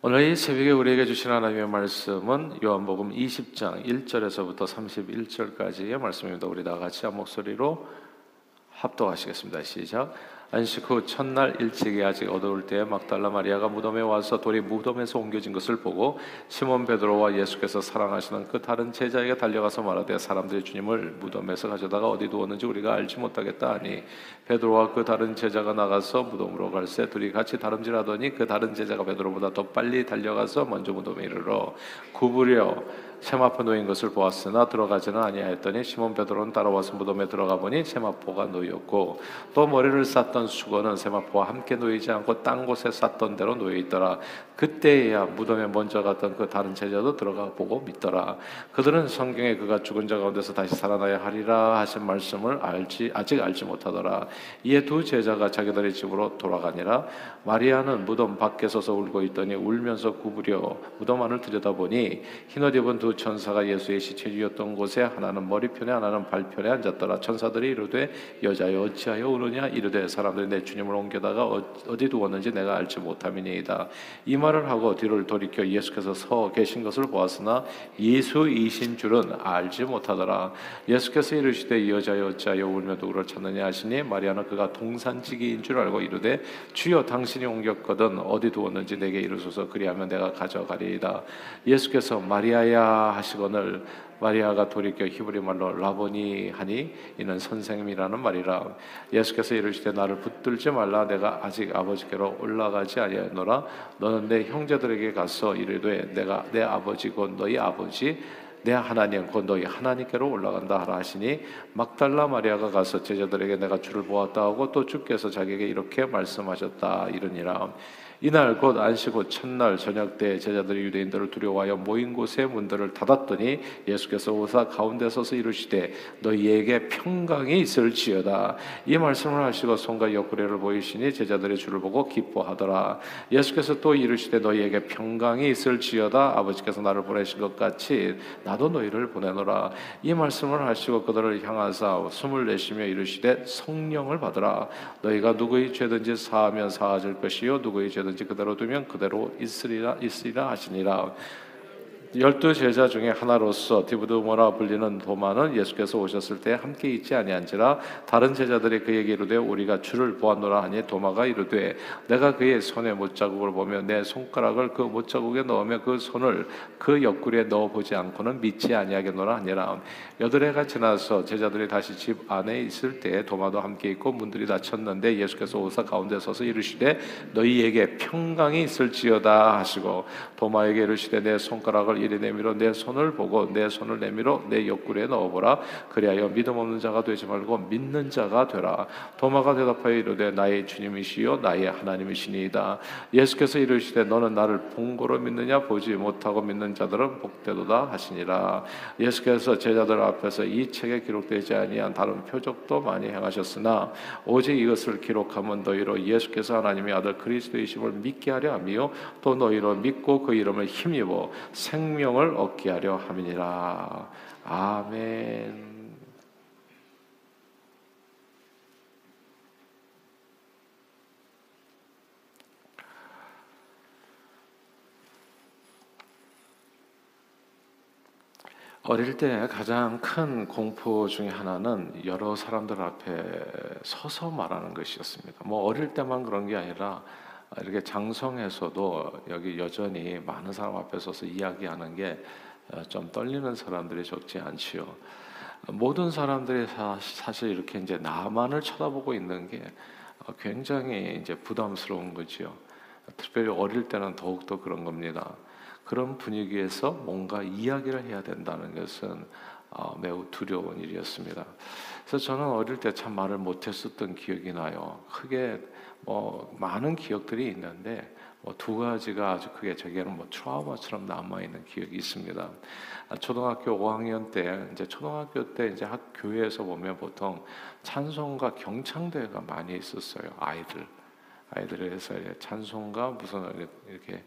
오늘 이 새벽에 우리에게 주신 하나님의 말씀은 요한복음 20장 1절에서부터 31절까지의 말씀입니다. 우리 다 같이 한 목소리로 합독하시겠습니다. 시작. 안식 후 첫날 일찍이 아직 어두울 때 막달라 마리아가 무덤에 와서 돌이 무덤에서 옮겨진 것을 보고 시몬 베드로와 예수께서 사랑하시는 그 다른 제자에게 달려가서 말하되 사람들이 주님을 무덤에서 가져다가 어디 두었는지 우리가 알지 못하겠다 하니 베드로와 그 다른 제자가 나가서 무덤으로 갈새 둘이 같이 다름질하더니 그 다른 제자가 베드로보다 더 빨리 달려가서 먼저 무덤에 이르러 구부려 세마포 놓인 것을 보았으나 들어가지는 아니하였더니 시몬 베드로는 따라와서 무덤에 들어가 보니 세마포가 놓였고 또 머리를 쌌던 수건은 세마포와 함께 놓이지 않고 딴 곳에 쌌던 대로 놓여 있더라. 그때야 무덤에 먼저 갔던 그 다른 제자도 들어가 보고 믿더라. 그들은 성경에 그가 죽은 자 가운데서 다시 살아나야 하리라 하신 말씀을 알지 아직 알지 못하더라. 이에 두 제자가 자기들의 집으로 돌아가니라. 마리아는 무덤 밖에 서서 울고 있더니 울면서 구부려 무덤 안을 들여다보니 흰옷 입은 두두 천사가 예수의 시체지었던 곳에 하나는 머리편에 하나는 발편에 앉았더라. 천사들이 이르되 여자여 어찌하여 우느냐? 이르되 사람들이 내 주님을 옮겨다가 어, 어디 두었는지 내가 알지 못함이니이다. 이 말을 하고 뒤를 돌이켜 예수께서 서 계신 것을 보았으나 예수이신 줄은 알지 못하더라. 예수께서 이르시되 여자여 어찌하여 울며 누구를 찾느냐 하시니? 마리아는 그가 동산지기인 줄 알고 이르되 주여 당신이 옮겼거든 어디 두었는지 내게 이르소서. 그리하면 내가 가져가리이다. 예수께서 마리아야 하시거늘 마리아가 돌이켜 히브리 말로 라보니 하니 이는 선생님이라는 말이라. 예수께서 이르시되 나를 붙들지 말라. 내가 아직 아버지께로 올라가지 아니하노라. 너는 내 형제들에게 가서 이르되 내가 내 아버지 곧 너희 아버지 내 하나님 곧 너희 하나님께로 올라간다 하라 하시니 막달라 마리아가 가서 제자들에게 내가 주를 보았다 하고 또 주께서 자기에게 이렇게 말씀하셨다 이르니라 이날 곧 안식 후 첫날 저녁 때 제자들이 유대인들을 두려워하여 모인 곳에 문들을 닫았더니 예수께서 오사 가운데 서서 이르시되 너희에게 평강이 있을지어다. 이 말씀을 하시고 손과 옆구리를 보이시니 제자들의 주를 보고 기뻐하더라. 예수께서 또 이르시되 너희에게 평강이 있을지어다. 아버지께서 나를 보내신 것 같이 나도 너희를 보내노라. 이 말씀을 하시고 그들을 향하사 숨을 내쉬며 이르시되 성령을 받으라. 너희가 누구의 죄든지 사하면 사하질 것이요 누구의 죄든 어디든지 그대로 두면 그대로 있으리라 있으리라 하시니라. 열두 제자 중에 하나로서 디브드모라 불리는 도마는 예수께서 오셨을 때 함께 있지 아니한지라 다른 제자들이 그에게 이르되 우리가 주를 보았노라 하니 도마가 이르되 내가 그의 손에 못자국을 보며 내 손가락을 그 못자국에 넣으며 그 손을 그 옆구리에 넣어 보지 않고는 믿지 아니하겠노라 하니라. 여덟 해가 지나서 제자들이 다시 집 안에 있을 때 도마도 함께 있고 문들이 닫혔는데 예수께서 오사 가운데 서서 이르시되 너희에게 평강이 있을지어다 하시고 도마에게 이르시되 내 손가락을 이리 내밀어 내 손을 보고 내 손을 내밀어 내 옆구리에 넣어보라. 그리하여 믿음 없는 자가 되지 말고 믿는 자가 되라. 도마가 대답하여 이르되 나의 주님이시요 나의 하나님이시니이다. 예수께서 이르시되 너는 나를 본고로 믿느냐 보지 못하고 믿는 자들은 복되도다 하시니라. 예수께서 제자들 앞에서 이 책에 기록되지 아니한 다른 표적도 많이 행하셨으나 오직 이것을 기록하면 너희로 예수께서 하나님의 아들 그리스도이심을 믿게 하려 함이요. 또 너희로 믿고 그 이름을 힘입어 생 생명을 얻게 하려 함이니라. 아멘. 어릴 때 가장 큰 공포 중에 하나는 여러 사람들 앞에 서서 말하는 것이었습니다. 뭐 어릴 때만 그런 게 아니라 이렇게 장성에서도 여기 여전히 많은 사람 앞에 서서 이야기하는 게좀 어, 떨리는 사람들이 적지 않지요. 모든 사람들이 사실 이렇게 이제 나만을 쳐다보고 있는 게 어, 굉장히 이제 부담스러운 거지요. 특별히 어릴 때는 더욱 더 그런 겁니다. 그런 분위기에서 뭔가 이야기를 해야 된다는 것은 어, 매우 두려운 일이었습니다. 그래서 저는 어릴 때 참 말을 못했었던 기억이 나요. 크게 뭐 많은 기억들이 있는데 뭐 두 가지가 아주 크게 저에게는 뭐 트라우마처럼 남아 있는 기억이 있습니다. 아, 초등학교 5학년 때 이제 초등학교 때 이제 학 교회에서 보면 보통 찬송가 경창대회가 많이 있었어요. 아이들 아이들에서 찬송가 무슨 이렇게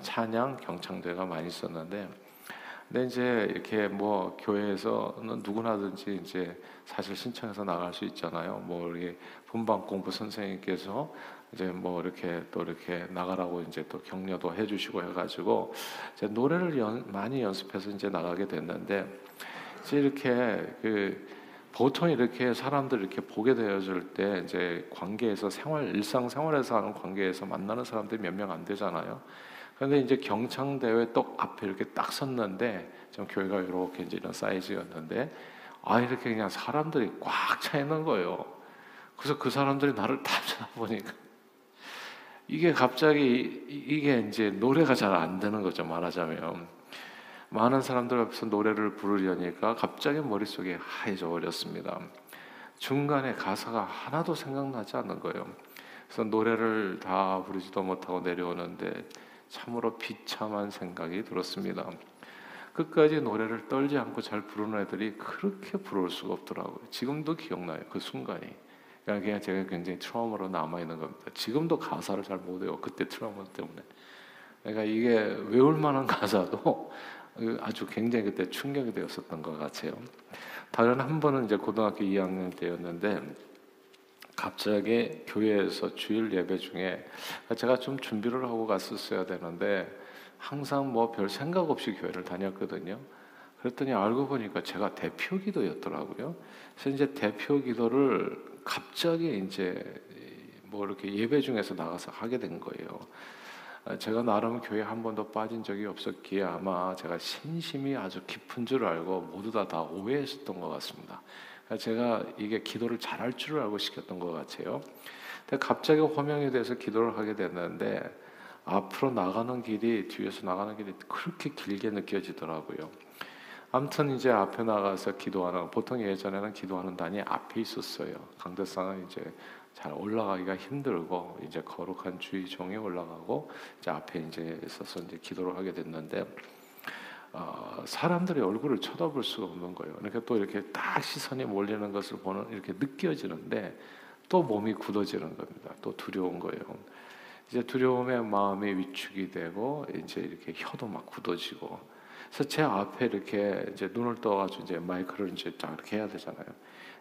찬양 경창대회가 많이 있었는데 근데 이제 이렇게 뭐 교회에서는 누구나든지 이제 사실 신청해서 나갈 수 있잖아요. 뭐 우리 분방 공부 선생님께서 이제 뭐 이렇게 또 이렇게 나가라고 이제 또 격려도 해주시고 해가지고 이제 노래를 연, 많이 연습해서 이제 나가게 됐는데 이제 이렇게 그 보통 이렇게 사람들 이렇게 보게 되어질 때 이제 관계에서 생활 일상 생활에서 하는 관계에서 만나는 사람들이 몇 명 안 되잖아요. 그런데 이제 경창 대회 똑 앞에 이렇게 딱 섰는데 좀 교회가 이렇게 이제 이런 사이즈였는데 아 이렇게 그냥 사람들이 꽉 차 있는 거예요. 그래서 그 사람들이 나를 다 쳐다보니까 이게 갑자기 이게 이제 노래가 잘 안 되는 거죠 말하자면 많은 사람들 앞에서 노래를 부르려니까 갑자기 머릿속에 하얘져 버렸습니다. 중간에 가사가 하나도 생각나지 않는 거예요. 그래서 노래를 다 부르지도 못하고 내려오는데 참으로 비참한 생각이 들었습니다. 끝까지 노래를 떨지 않고 잘 부르는 애들이 그렇게 부러울 수가 없더라고요. 지금도 기억나요. 그 순간이. 그냥 제가 굉장히 트라우마로 남아 있는 겁니다. 지금도 가사를 잘 못해요. 그때 트라우마 때문에. 그러니까 이게 외울 만한 가사도 아주 굉장히 그때 충격이 되었었던 것 같아요. 다른 한 번은 이제 고등학교 2학년 때였는데 갑자기 교회에서 주일 예배 중에 제가 좀 준비를 하고 갔었어야 되는데 항상 뭐 별 생각 없이 교회를 다녔거든요. 그랬더니 알고 보니까 제가 대표 기도였더라고요. 그래서 이제 대표 기도를 갑자기 이제 뭐 이렇게 예배 중에서 나가서 하게 된 거예요. 제가 나름 교회 한 번도 빠진 적이 없었기에 아마 제가 신심이 아주 깊은 줄 알고 모두 다, 다 오해했었던 것 같습니다. 제가 이게 기도를 잘할 줄 알고 시켰던 것 같아요. 근데 갑자기 호명이 돼서 기도를 하게 됐는데 앞으로 나가는 길이 뒤에서 나가는 길이 그렇게 길게 느껴지더라고요. 아무튼 이제 앞에 나가서 기도하는 보통 예전에는 기도하는 단이 앞에 있었어요. 강대상은 이제 잘 올라가기가 힘들고 이제 거룩한 주의 종이 올라가고 이제 앞에 이제 있어서 이제 기도를 하게 됐는데 어, 사람들의 얼굴을 쳐다볼 수가 없는 거예요. 그러니까 또 이렇게 딱 시선이 몰리는 것을 보는 이렇게 느껴지는데 또 몸이 굳어지는 겁니다. 또 두려운 거예요. 이제 두려움에 마음이 위축이 되고 이제 이렇게 혀도 막 굳어지고 그래서 제 앞에 이렇게 이제 눈을 떠가지고 이제 마이크를 이제 딱 이렇게 해야 되잖아요.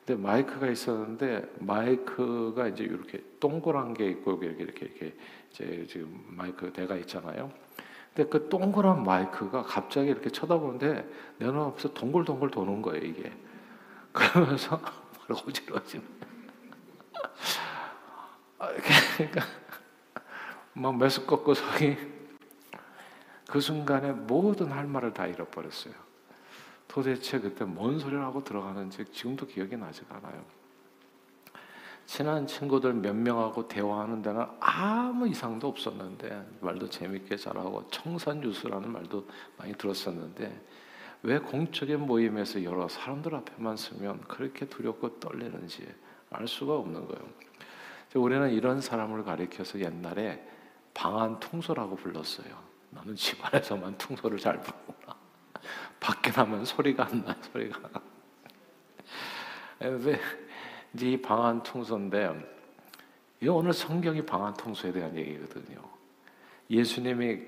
근데 마이크가 있었는데 마이크가 이제 이렇게 동그란 게 있고 이렇게 이렇게 이렇게 이제 지금 마이크 대가 있잖아요. 근데 그 동그란 마이크가 갑자기 이렇게 쳐다보는데 내 눈앞에서 동글동글 도는 거예요 이게. 그러면서 어지러워지는. 아, 그러니까 막 메스꺼꺼서기 그 순간에 모든 할 말을 다 잃어버렸어요. 도대체 그때 뭔 소리를 하고 들어가는지 지금도 기억이 나지가 않아요. 친한 친구들 몇 명하고 대화하는 데는 아무 이상도 없었는데 말도 재밌게 잘하고 청산유수라는 말도 많이 들었었는데 왜 공적인 모임에서 여러 사람들 앞에만 서면 그렇게 두렵고 떨리는지 알 수가 없는 거예요. 우리는 이런 사람을 가리켜서 옛날에 방안 통소라고 불렀어요. 너는 집 안에서만 통소를 잘 부르구나. 밖에 나면 소리가 안 나, 소리가. 이제 이 방한 통소인데 이 오늘 성경이 방한 통소에 대한 얘기거든요. 예수님이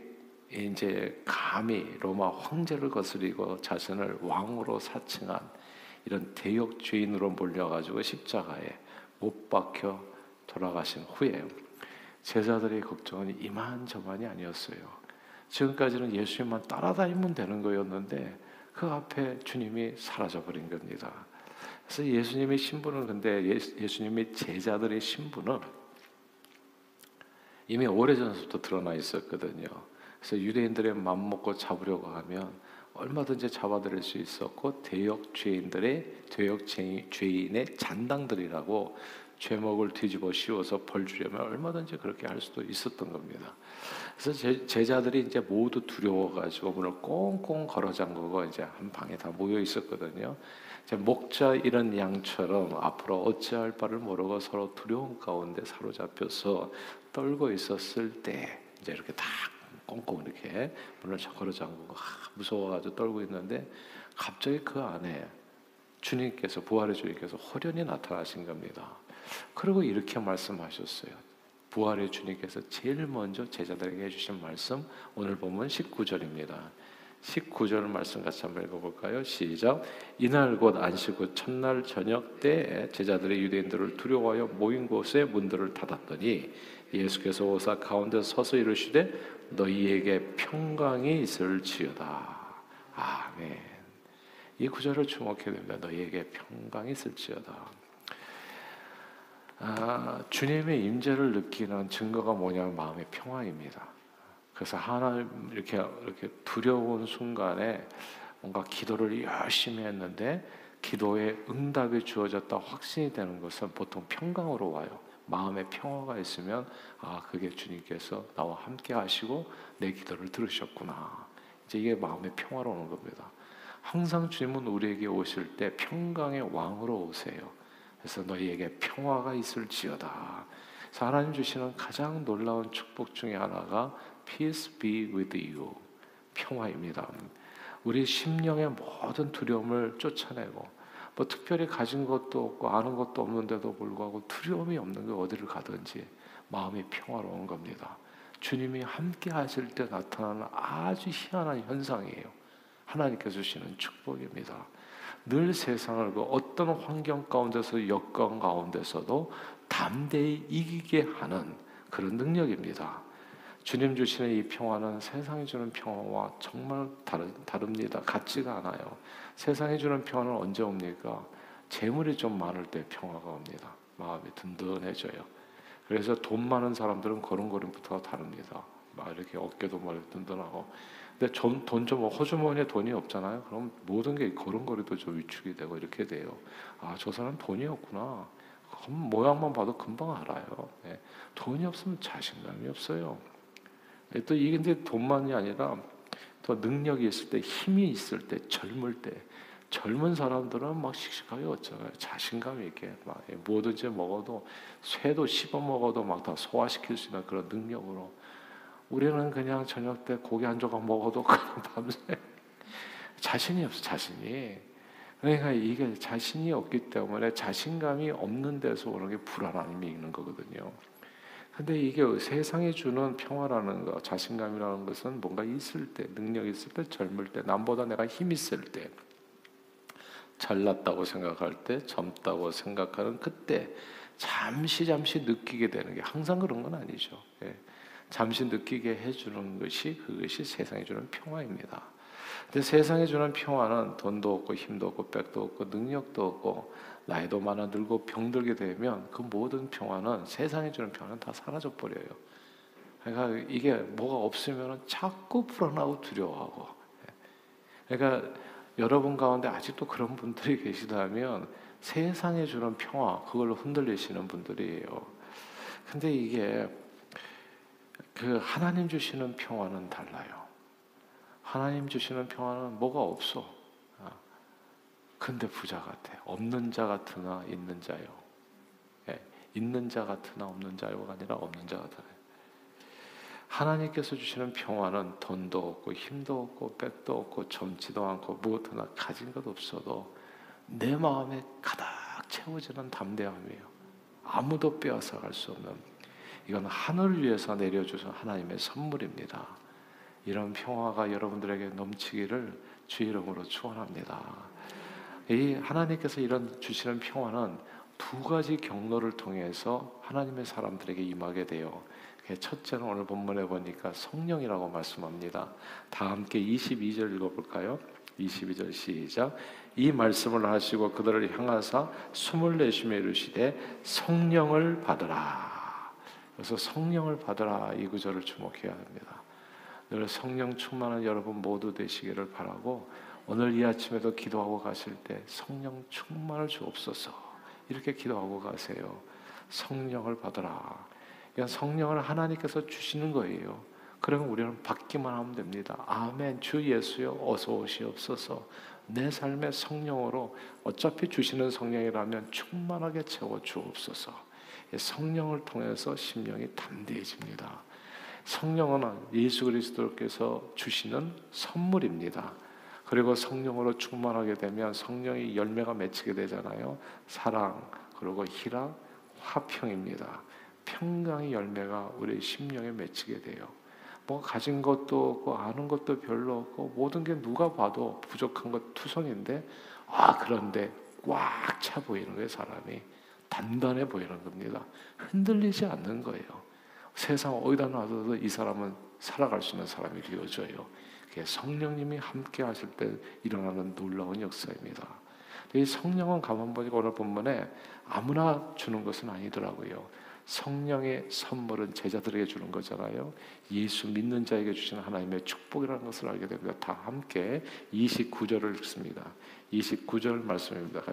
이제 감히 로마 황제를 거스리고 자신을 왕으로 사칭한 이런 대역 죄인으로 몰려가지고 십자가에 못 박혀 돌아가신 후에 제자들의 걱정은 이만저만이 아니었어요. 지금까지는 예수님만 따라다니면 되는 거였는데 그 앞에 주님이 사라져 버린 겁니다. 그래서 예수님의 신분은 근데 예수 님의 제자들의 신분은 이미 오래전부터 드러나 있었거든요. 그래서 유대인들의 맘 먹고 잡으려고 하면 얼마든지 잡아들일 수 있었고 대역 죄인들의 대역 죄인의 잔당들이라고 죄목을 뒤집어 씌워서 벌 주려면 얼마든지 그렇게 할 수도 있었던 겁니다. 그래서 제, 제자들이 이제 모두 두려워가지고 문을 꽁꽁 걸어 잠그고 이제 한 방에 다 모여 있었거든요. 목자 이런 양처럼 앞으로 어찌할 바를 모르고 서로 두려움 가운데 사로잡혀서 떨고 있었을 때 이제 이렇게 다 꽁꽁 이렇게 문을 걸어 잠그고 무서워가지고 떨고 있는데 갑자기 그 안에 주님께서 부활의 주님께서 호련히 나타나신 겁니다. 그리고 이렇게 말씀하셨어요. 부활의 주님께서 제일 먼저 제자들에게 해주신 말씀 오늘 보면 19절입니다. 19절 말씀 같이 한번 읽어볼까요? 시작. 이날 곧 안식 후 첫날 저녁 때에 제자들이 유대인들을 두려워하여 모인 곳에 문들을 닫았더니 예수께서 오사 가운데 서서 이르시되 너희에게 평강이 있을지어다. 아멘. 이 구절을 주목해야 됩니다. 너희에게 평강이 있을지어다. 아, 주님의 임재를 느끼는 증거가 뭐냐면 마음의 평화입니다. 그래서 하나님 이렇게 이렇게 두려운 순간에 뭔가 기도를 열심히 했는데 기도에 응답이 주어졌다 확신이 되는 것은 보통 평강으로 와요. 마음의 평화가 있으면 아 그게 주님께서 나와 함께 하시고 내 기도를 들으셨구나. 이제 이게 마음의 평화로 오는 겁니다. 항상 주님은 우리에게 오실 때 평강의 왕으로 오세요. 그래서 너희에게 평화가 있을지어다. 하나님 주시는 가장 놀라운 축복 중에 하나가 peace be with you. 평화입니다. 우리 심령의 모든 두려움을 쫓아내고 뭐 특별히 가진 것도 없고 아는 것도 없는데도 불구하고 두려움이 없는 게 어디를 가든지 마음이 평화로운 겁니다. 주님이 함께 하실 때 나타나는 아주 희한한 현상이에요. 하나님께서 주시는 축복입니다. 늘 세상을 그 어떤 환경 가운데서 여건 가운데서도 담대히 이기게 하는 그런 능력입니다. 주님 주시는 이 평화는 세상이 주는 평화와 정말 다르, 다릅니다. 같지가 않아요. 세상이 주는 평화는 언제 옵니까? 재물이 좀 많을 때 평화가 옵니다. 마음이 든든해져요. 그래서 돈 많은 사람들은 걸음걸이부터가 다릅니다. 막 이렇게 어깨도 막 든든하고. 근데 돈좀 호주머니에 돈이 없잖아요. 그럼 모든 게 걸음걸이도 좀 위축이 되고 이렇게 돼요. 아, 저 사람 돈이 없구나. 모양만 봐도 금방 알아요. 네. 돈이 없으면 자신감이 없어요. 네, 또 이게 근데 돈만이 아니라 더 능력이 있을 때, 힘이 있을 때, 젊을 때, 젊은 사람들은 막 씩씩하게 어쩌요 자신감 있게 막 뭐든지 먹어도 쇠도 씹어 먹어도 막 다 소화시킬 수 있는 그런 능력으로 우리는 그냥 저녁 때 고기 한 조각 먹어도 밤새 자신이 없어 자신이 그러니까 이게 자신이 없기 때문에 자신감이 없는 데서 오는 게 불안함이 있는 거거든요. 근데 이게 세상이 주는 평화라는 거, 자신감이라는 것은 뭔가 있을 때, 능력 있을 때, 젊을 때, 남보다 내가 힘 있을 때, 잘났다고 생각할 때, 젊다고 생각하는 그때, 잠시 잠시 느끼게 되는 게 항상 그런 건 아니죠. 예. 잠시 느끼게 해주는 것이 그것이 세상이 주는 평화입니다. 근데 세상이 주는 평화는 돈도 없고 힘도 없고 백도 없고 능력도 없고 나이도 많아 늙고 병들게 되면 그 모든 평화는 세상이 주는 평화는 다 사라져 버려요. 그러니까 이게 뭐가 없으면 자꾸 불안하고 두려워하고. 그러니까 여러분 가운데 아직도 그런 분들이 계시다면 세상에 주는 평화 그걸로 흔들리시는 분들이에요. 근데 이게 그 하나님 주시는 평화는 달라요. 하나님 주시는 평화는 뭐가 없어. 아, 근데 부자 같아. 없는 자 같으나 있는 자요. 예, 있는 자 같으나 없는 자요가 아니라 없는 자 같아. 하나님께서 주시는 평화는 돈도 없고 힘도 없고 백도 없고 젊지도 않고 무엇 하나 가진 것 없어도 내 마음에 가득 채워지는 담대함이에요. 아무도 빼앗아 갈 수 없는 이건 하늘을 위해서 내려주신 하나님의 선물입니다. 이런 평화가 여러분들에게 넘치기를 주 이름으로 축원합니다. 이 하나님께서 이런 주시는 평화는 두 가지 경로를 통해서 하나님의 사람들에게 임하게 돼요. 첫째는 오늘 본문에 보니까 성령이라고 말씀합니다. 다 함께 22절 읽어볼까요? 22절 시작. 이 말씀을 하시고 그들을 향하사 숨을 내쉬며 이르시되 성령을 받으라. 그래서 성령을 받으라 이 구절을 주목해야 합니다. 늘 성령 충만한 여러분 모두 되시기를 바라고 오늘 이 아침에도 기도하고 가실 때 성령 충만을 주옵소서 이렇게 기도하고 가세요. 성령을 받으라. 그냥 성령을 하나님께서 주시는 거예요. 그러면 우리는 받기만 하면 됩니다. 아멘. 주 예수여 어서 오시옵소서. 내 삶의 성령으로 어차피 주시는 성령이라면 충만하게 채워 주옵소서. 성령을 통해서 심령이 담대해집니다. 성령은 예수 그리스도께서 주시는 선물입니다. 그리고 성령으로 충만하게 되면 성령의 열매가 맺히게 되잖아요. 사랑, 그리고 희락, 화평입니다. 평강의 열매가 우리 심령에 맺히게 돼요. 뭐 가진 것도 없고 아는 것도 별로 없고 모든 게 누가 봐도 부족한 것 투성인데 아 그런데 꽉 차 보이는 거예요 사람이 단단해 보이는 겁니다 흔들리지 않는 거예요 세상 어디다 놔둬도 이 사람은 살아갈 수 있는 사람이 되어져요 그게 성령님이 함께 하실 때 일어나는 놀라운 역사입니다. 이 성령은 가만 보니까 오늘 본문에 아무나 주는 것은 아니더라고요 성령의 선물은 제자들에게 주는 거잖아요. 예수 믿는 자에게 주시는 하나님의 축복이라는 것을 알게 됩니다. 다 함께 29절을 읽습니다. 29절 말씀입니다.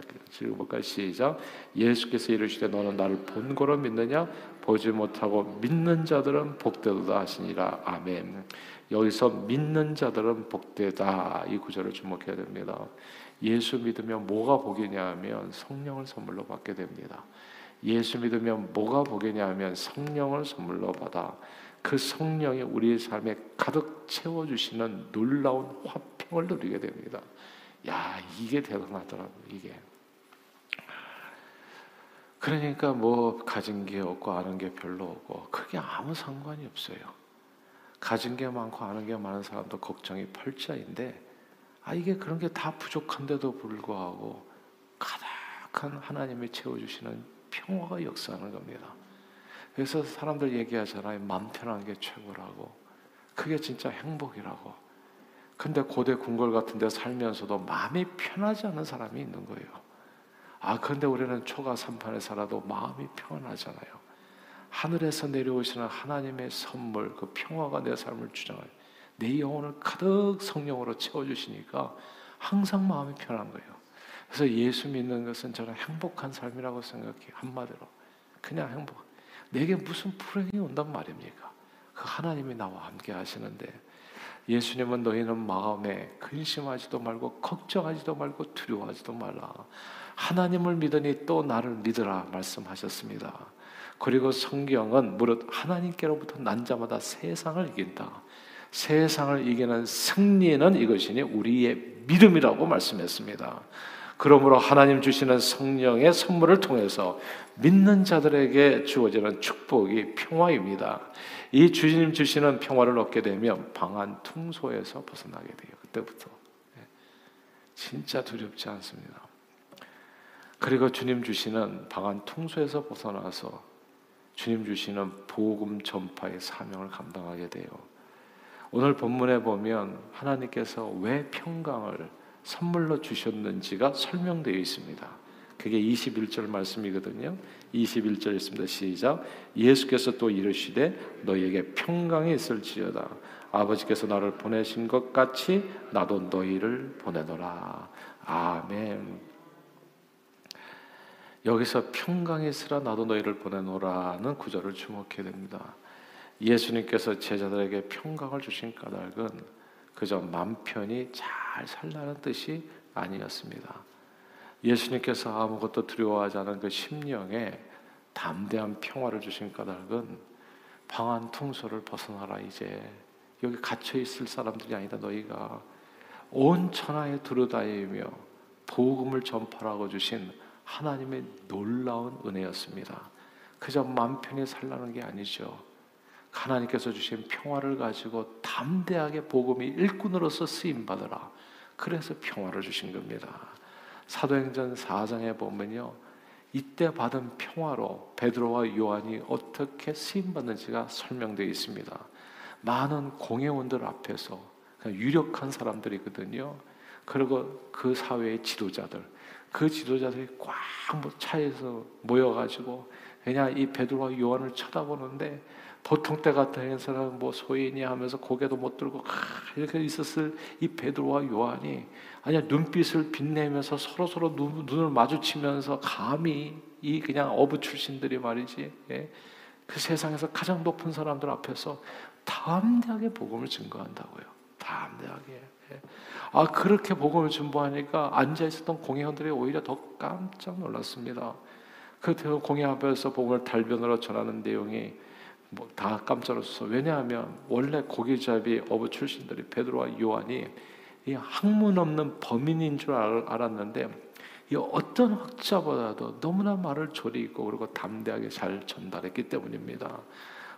읽어볼까요? 시작. 예수께서 이르시되 너는 나를 본거로 믿느냐? 보지 못하고 믿는 자들은 복되도다 하시니라. 아멘. 여기서 믿는 자들은 복되다 이 구절을 주목해야 됩니다. 예수 믿으면 뭐가 복이냐 하면 성령을 선물로 받게 됩니다. 예수 믿으면 뭐가 복이냐 하면 성령을 선물로 받아 그 성령이 우리의 삶에 가득 채워주시는 놀라운 화평을 누리게 됩니다. 야, 이게 대단하더라고, 이게. 그러니까 뭐 가진 게 없고 아는 게 별로 없고 그게 아무 상관이 없어요. 가진 게 많고 아는 게 많은 사람도 걱정이 펄자인데 아 이게 그런 게 다 부족한데도 불구하고 가득한 하나님이 채워주시는 평화가 역사하는 겁니다. 그래서 사람들 얘기하잖아요. 맘 편한 게 최고라고. 그게 진짜 행복이라고. 근데 고대 궁궐 같은 데 살면서도 마음이 편하지 않은 사람이 있는 거예요. 아, 근데 우리는 초가 삼판에 살아도 마음이 평안하잖아요. 하늘에서 내려오시는 하나님의 선물, 그 평화가 내 삶을 주장해요. 내 영혼을 가득 성령으로 채워주시니까 항상 마음이 편한 거예요. 그래서 예수 믿는 것은 저는 행복한 삶이라고 생각해요. 한마디로. 그냥 행복. 내게 무슨 불행이 온단 말입니까? 그 하나님이 나와 함께 하시는데 예수님은 너희는 마음에 근심하지도 말고 걱정하지도 말고 두려워하지도 말라. 하나님을 믿으니 또 나를 믿으라 말씀하셨습니다. 그리고 성경은 무릇 하나님께로부터 난 자마다 세상을 이긴다. 세상을 이기는 승리는 이것이니 우리의 믿음이라고 말씀했습니다. 그러므로 하나님 주시는 성령의 선물을 통해서 믿는 자들에게 주어지는 축복이 평화입니다. 이 주님 주시는 평화를 얻게 되면 방한 퉁소에서 벗어나게 돼요. 그때부터 예. 진짜 두렵지 않습니다. 그리고 주님 주시는 방한 퉁소에서 벗어나서 주님 주시는 복음 전파의 사명을 감당하게 돼요. 오늘 본문에 보면 하나님께서 왜 평강을 선물로 주셨는지가 설명되어 있습니다. 그게 21절 말씀이거든요. 21절 있습니다. 시작. 예수께서 또 이르시되 너희에게 평강이 있을지어다. 아버지께서 나를 보내신 것 같이 나도 너희를 보내노라. 아멘. 여기서 평강이 있으라 나도 너희를 보내노라는 구절을 주목해야 됩니다. 예수님께서 제자들에게 평강을 주신 까닭은 그저 맘 편히 잘 살라는 뜻이 아니었습니다. 예수님께서 아무것도 두려워하지 않은 그 심령에 담대한 평화를 주신 까닭은 방한 퉁소를 벗어나라 이제 여기 갇혀 있을 사람들이 아니다 너희가 온 천하에 두루다니며 복음을 전파하고 주신 하나님의 놀라운 은혜였습니다. 그저 맘 편히 살라는 게 아니죠. 하나님께서 주신 평화를 가지고 담대하게 복음이 일꾼으로서 쓰임 받으라. 그래서 평화를 주신 겁니다. 사도행전 4장에 보면요. 이때 받은 평화로 베드로와 요한이 어떻게 쓰임 받는지가 설명되어 있습니다. 많은 공회원들 앞에서 유력한 사람들이거든요. 그리고 그 사회의 지도자들, 그 지도자들이 꽉뭐 차에서 모여가지고 그냥 이 베드로와 요한을 쳐다보는데 보통 때 같아서는 뭐 소인이 하면서 고개도 못 들고 이렇게 있었을 이 베드로와 요한이 아니야 눈빛을 빛내면서 서로 서로 눈, 을 마주치면서 감히 이 그냥 어부 출신들이 말이지 예? 그 세상에서 가장 높은 사람들 앞에서 담대하게 복음을 증거한다고요. 담대하게. 예? 아 그렇게 복음을 증거하니까 앉아 있었던 공회원들이 오히려 더 깜짝 놀랐습니다. 그 공회 앞에서 복음을 달변으로 전하는 내용이 뭐 다 깜짝 놀랐어. 왜냐하면 원래 고기잡이 어부 출신들이 베드로와 요한이 이 학문 없는 범인인 줄 알았는데 이 어떤 학자보다도 너무나 말을 조리 있고 그리고 담대하게 잘 전달했기 때문입니다.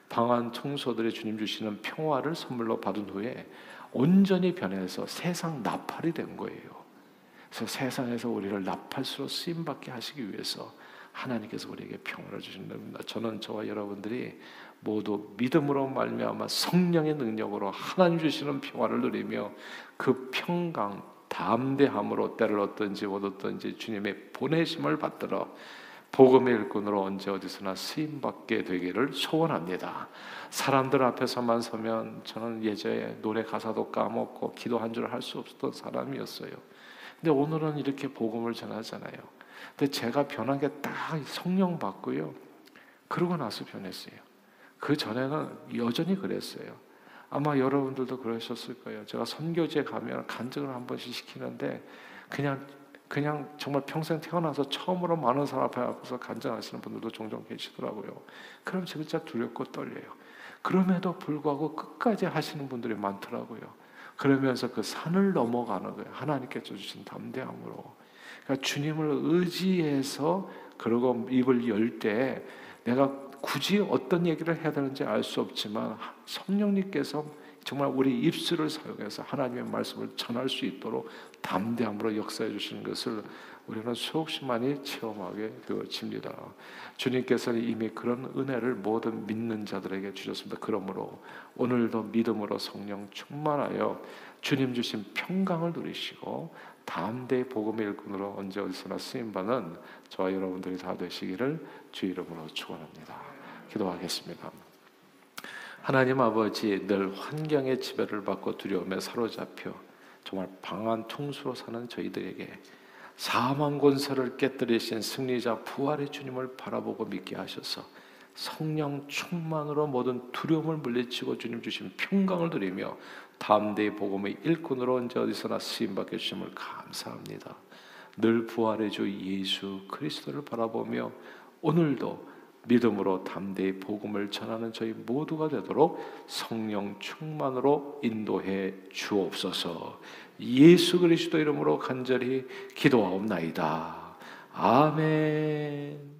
방한 청소들이 주님 주시는 평화를 선물로 받은 후에 온전히 변해서 세상 나팔이 된 거예요. 그래서 세상에서 우리를 나팔수로 쓰임 받게 하시기 위해서 하나님께서 우리에게 평화를 주신 겁니다. 저는 저와 여러분들이 모두 믿음으로 말미암아 성령의 능력으로 하나님 주시는 평화를 누리며 그 평강 담대함으로 때를 얻든지 못 얻든지 주님의 보내심을 받들어 복음의 일꾼으로 언제 어디서나 쓰임 받게 되기를 소원합니다. 사람들 앞에서만 서면 저는 예전에 노래 가사도 까먹고 기도 한 줄 할 수 없었던 사람이었어요. 근데 오늘은 이렇게 복음을 전하잖아요. 근데 제가 변한 게 딱 성령 받고요. 그러고 나서 변했어요. 그 전에는 여전히 그랬어요. 아마 여러분들도 그러셨을 거예요. 제가 선교지에 가면 간증을 한 번씩 시키는데 그냥 그냥 정말 평생 태어나서 처음으로 많은 사람 앞에서 간증하시는 분들도 종종 계시더라고요. 그럼 진짜 두렵고 떨려요. 그럼에도 불구하고 끝까지 하시는 분들이 많더라고요. 그러면서 그 산을 넘어가는 거예요. 하나님께서 주신 담대함으로. 그러니까 주님을 의지해서 그러고 입을 열 때 내가 굳이 어떤 얘기를 해야 되는지 알 수 없지만 성령님께서 정말 우리 입술을 사용해서 하나님의 말씀을 전할 수 있도록 담대함으로 역사해 주시는 것을 우리는 수없이 많이 체험하게 되어집니다. 주님께서는 이미 그런 은혜를 모든 믿는 자들에게 주셨습니다. 그러므로 오늘도 믿음으로 성령 충만하여 주님 주신 평강을 누리시고 담대의 복음의 일꾼으로 언제 어디서나 쓰임 받는 저와 여러분들이 다 되시기를 주 이름으로 축원합니다. 기도하겠습니다. 하나님 아버지 늘 환경의 지배를 받고 두려움에 사로잡혀 정말 방한 통수로 사는 저희들에게 사망 권세를 깨뜨리신 승리자 부활의 주님을 바라보고 믿게 하셔서 성령 충만으로 모든 두려움을 물리치고 주님 주신 평강을 누리며 담대의 복음의 일꾼으로 언제 어디서나 쓰임 받게 주심을 감사합니다. 늘 부활의 주 예수 그리스도를 바라보며 오늘도 믿음으로 담대히 복음을 전하는 저희 모두가 되도록 성령 충만으로 인도해 주옵소서. 예수 그리스도 이름으로 간절히 기도하옵나이다. 아멘.